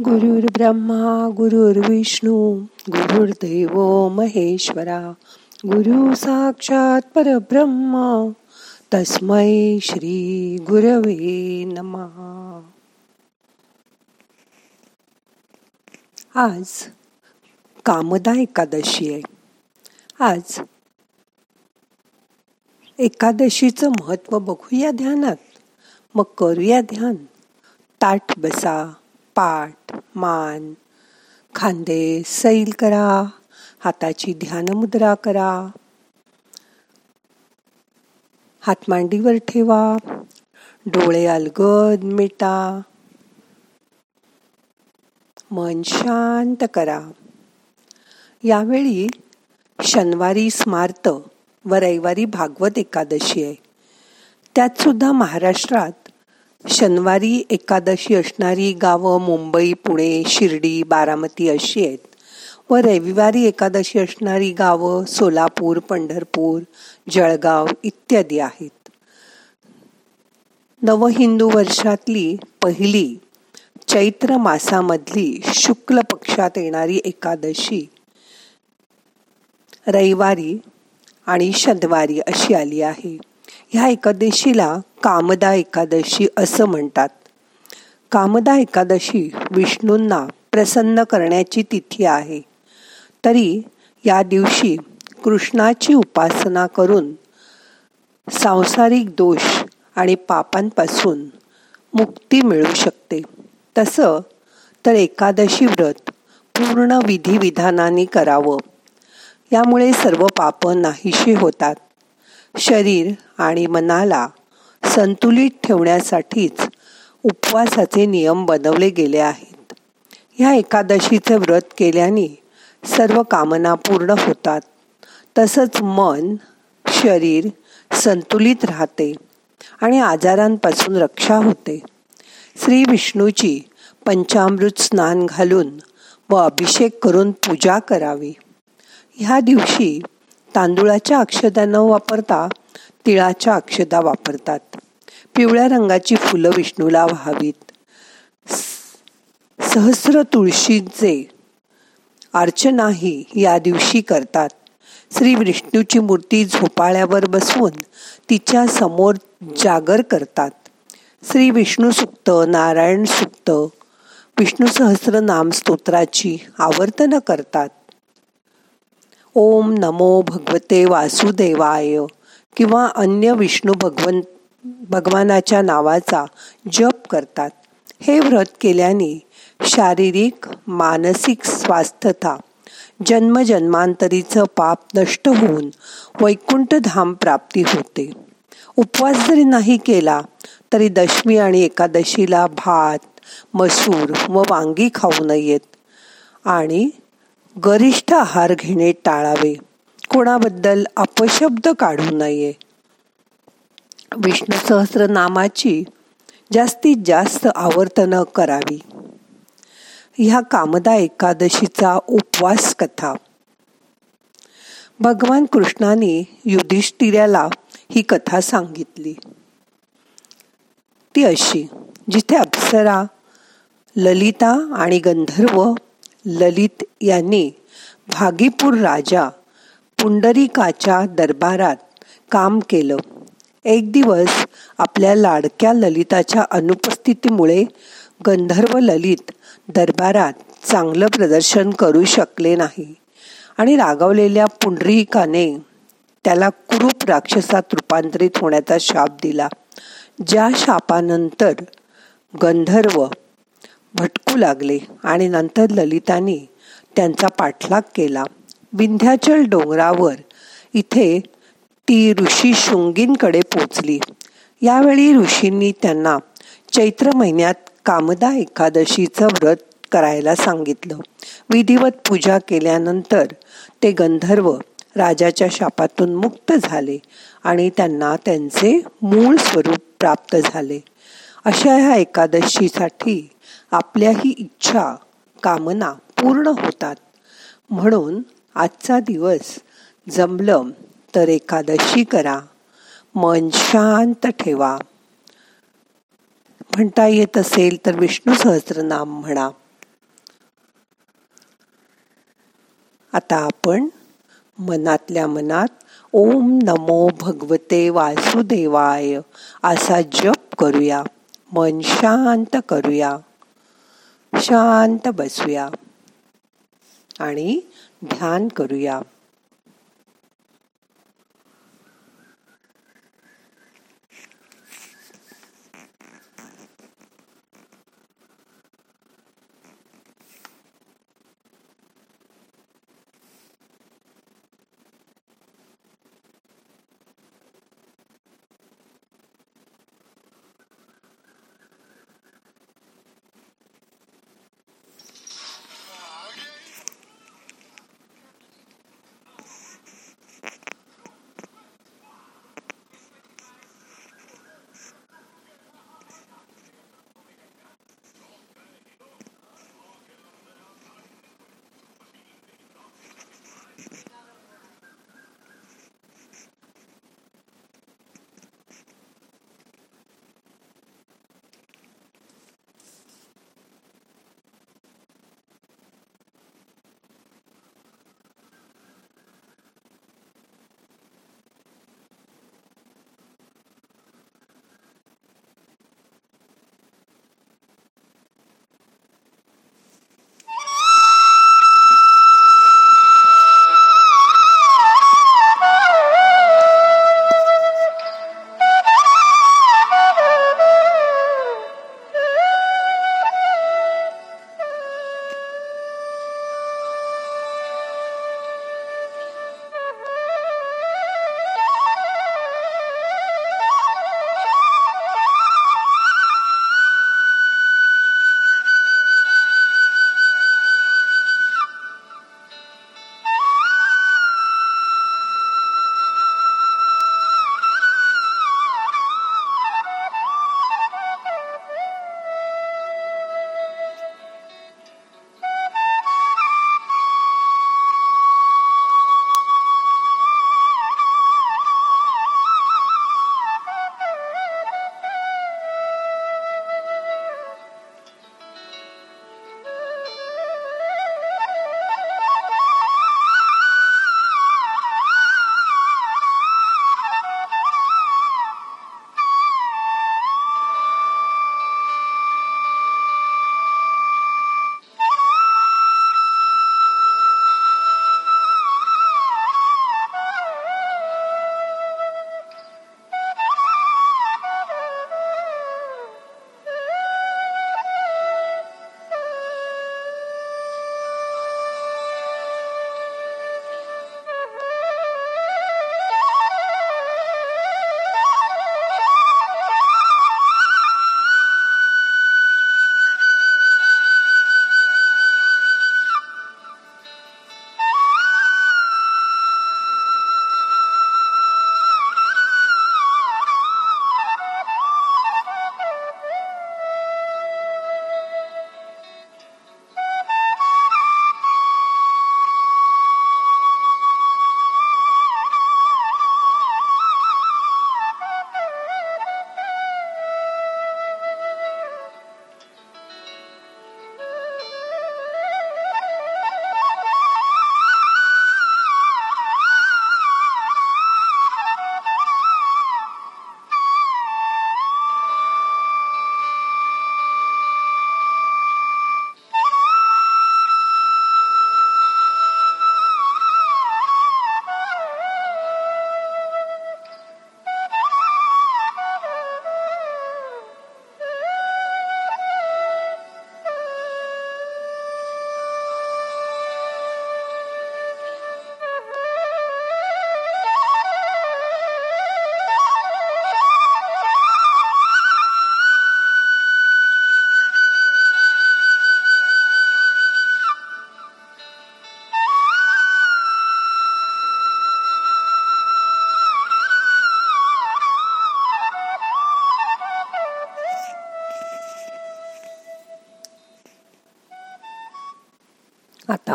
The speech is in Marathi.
गुरुर् ब्रह्मा गुरुर्विष्णू गुरुर्देव महेश्वरा गुरु साक्षात परब्रह्म तस्मै श्री गुरवे नमः. आज कामदा एकादशी आहे. आज एकादशीचं महत्त्व बघूया ध्यानात. मग करूया ध्यान. ताट बसा. पाठ मान. खांदे सैल करा हाताची ध्यानमुद्रा करा. हात मांडीवर ठेवा डोळे अलगद मिटा. मन शांत करा. यावेळी शनिवारी स्मार्त व रविवारी भागवत एकादशी आहे. त्यात सुद्धा महाराष्ट्रात शनिवारी एकादशी असणारी गावं मुंबई पुणे शिर्डी बारामती अशी आहेत. व रविवारी एकादशी असणारी गावं सोलापूर पंढरपूर जळगाव इत्यादी आहेत. नवहिंदू वर्षातली पहिली चैत्र मासामधली शुक्ल पक्षात येणारी एकादशी रविवारी आणि शनिवारी अशी आली आहे. ह्या एकादशीला कामदा एकादशी असं म्हणतात. कामदा एकादशी विष्णूंना प्रसन्न करण्याची तिथी आहे. तरी या दिवशी कृष्णाची उपासना करून सांसारिक दोष आणि पापांपासून मुक्ती मिळू शकते. तसं तर एकादशी व्रत पूर्ण विधिविधानाने करावं. यामुळे सर्व पाप नाहीशी होतात. शरीर आणि मनाला संतुलित ठेवण्यासाठीच उपवासाचे नियम बनवले गेले आहेत. ह्या एकादशीचे व्रत केल्याने सर्व कामना पूर्ण होतात. तसंच मन शरीर संतुलित राहते आणि आजारांपासून रक्षा होते. श्री विष्णूची पंचामृत स्नान घालून व अभिषेक करून पूजा करावी. ह्या दिवशी तांदुळाच्या अक्षदा न वापरता तिळाच्या अक्षदा वापरतात. पिवळ्या रंगाची फुलं विष्णूला व्हावीत. सहस्र तुळशीचे अर्चनाही या दिवशी करतात. श्री विष्णूची मूर्ती झोपाळ्यावर बसवून तिच्या समोर जागर करतात. श्री विष्णू सुक्त नारायण सुक्त विष्णू सहस्र नाम स्तोत्राची आवर्तन करतात. ओम नमो भगवते वासुदेवाय किंवा अन्य विष्णू भगवन भगवानाच्या नावाचा जप करतात. हे व्रत केल्याने शारीरिक मानसिक स्वास्थता जन्मजन्मांतरीचं पाप नष्ट होऊन वैकुंठधाम प्राप्ती होते. उपवास जरी नाही केला तरी दशमी आणि एकादशीला भात मसूर व वांगी खाऊ नयेत. आणि गरिष्ठ आहार घेणे टाळावे. कोणाबद्दल अपशब्द काढू नये. विष्णू सहस्र नामाची जास्तीत जास्त आवर्तन करावी. ह्या कामदा एकादशीचा उपवास कथा. भगवान कृष्णाने युधिष्ठिराला ही कथा सांगितली. ती अशी जिथे अप्सरा ललिता आणि गंधर्व ललित यांनी भागीपूर राजा पुंडरीकाच्या दरबारात काम केलं. एक दिवस आपल्या लाडक्या ललिताच्या अनुपस्थितीमुळे गंधर्व ललित दरबारात चांगलं प्रदर्शन करू शकले नाही आणि रागवलेल्या पुंडरीकाने त्याला कुरूप राक्षसात रूपांतरित होण्याचा शाप दिला. ज्या शापानंतर गंधर्व भटकू लागले आणि नंतर ललिताने त्यांचा पाठलाग केला. विंध्याचल डोंगरावर इथे ती ऋषी शृंगींकडे पोचली. यावेळी ऋषींनी त्यांना चैत्र महिन्यात कामदा एकादशीचं व्रत करायला सांगितलं. विधिवत पूजा केल्यानंतर ते गंधर्व राजाच्या शापातून मुक्त झाले आणि त्यांना त्यांचे मूळ स्वरूप प्राप्त झाले. अशा ह्या एकादशीसाठी आपल्याही इच्छा कामना पूर्ण होतात. म्हणून आजचा दिवस जमलं तर एकादशी करा. मन शांत ठेवा. म्हणता येत असेल तर विष्णू सहस्रनाम म्हणा. आता आपण मनातल्या मनात ओम नमो भगवते वासुदेवाय असा जप करूया. मन शांत करूया. शांत बसूया. आणि ध्यान करूया.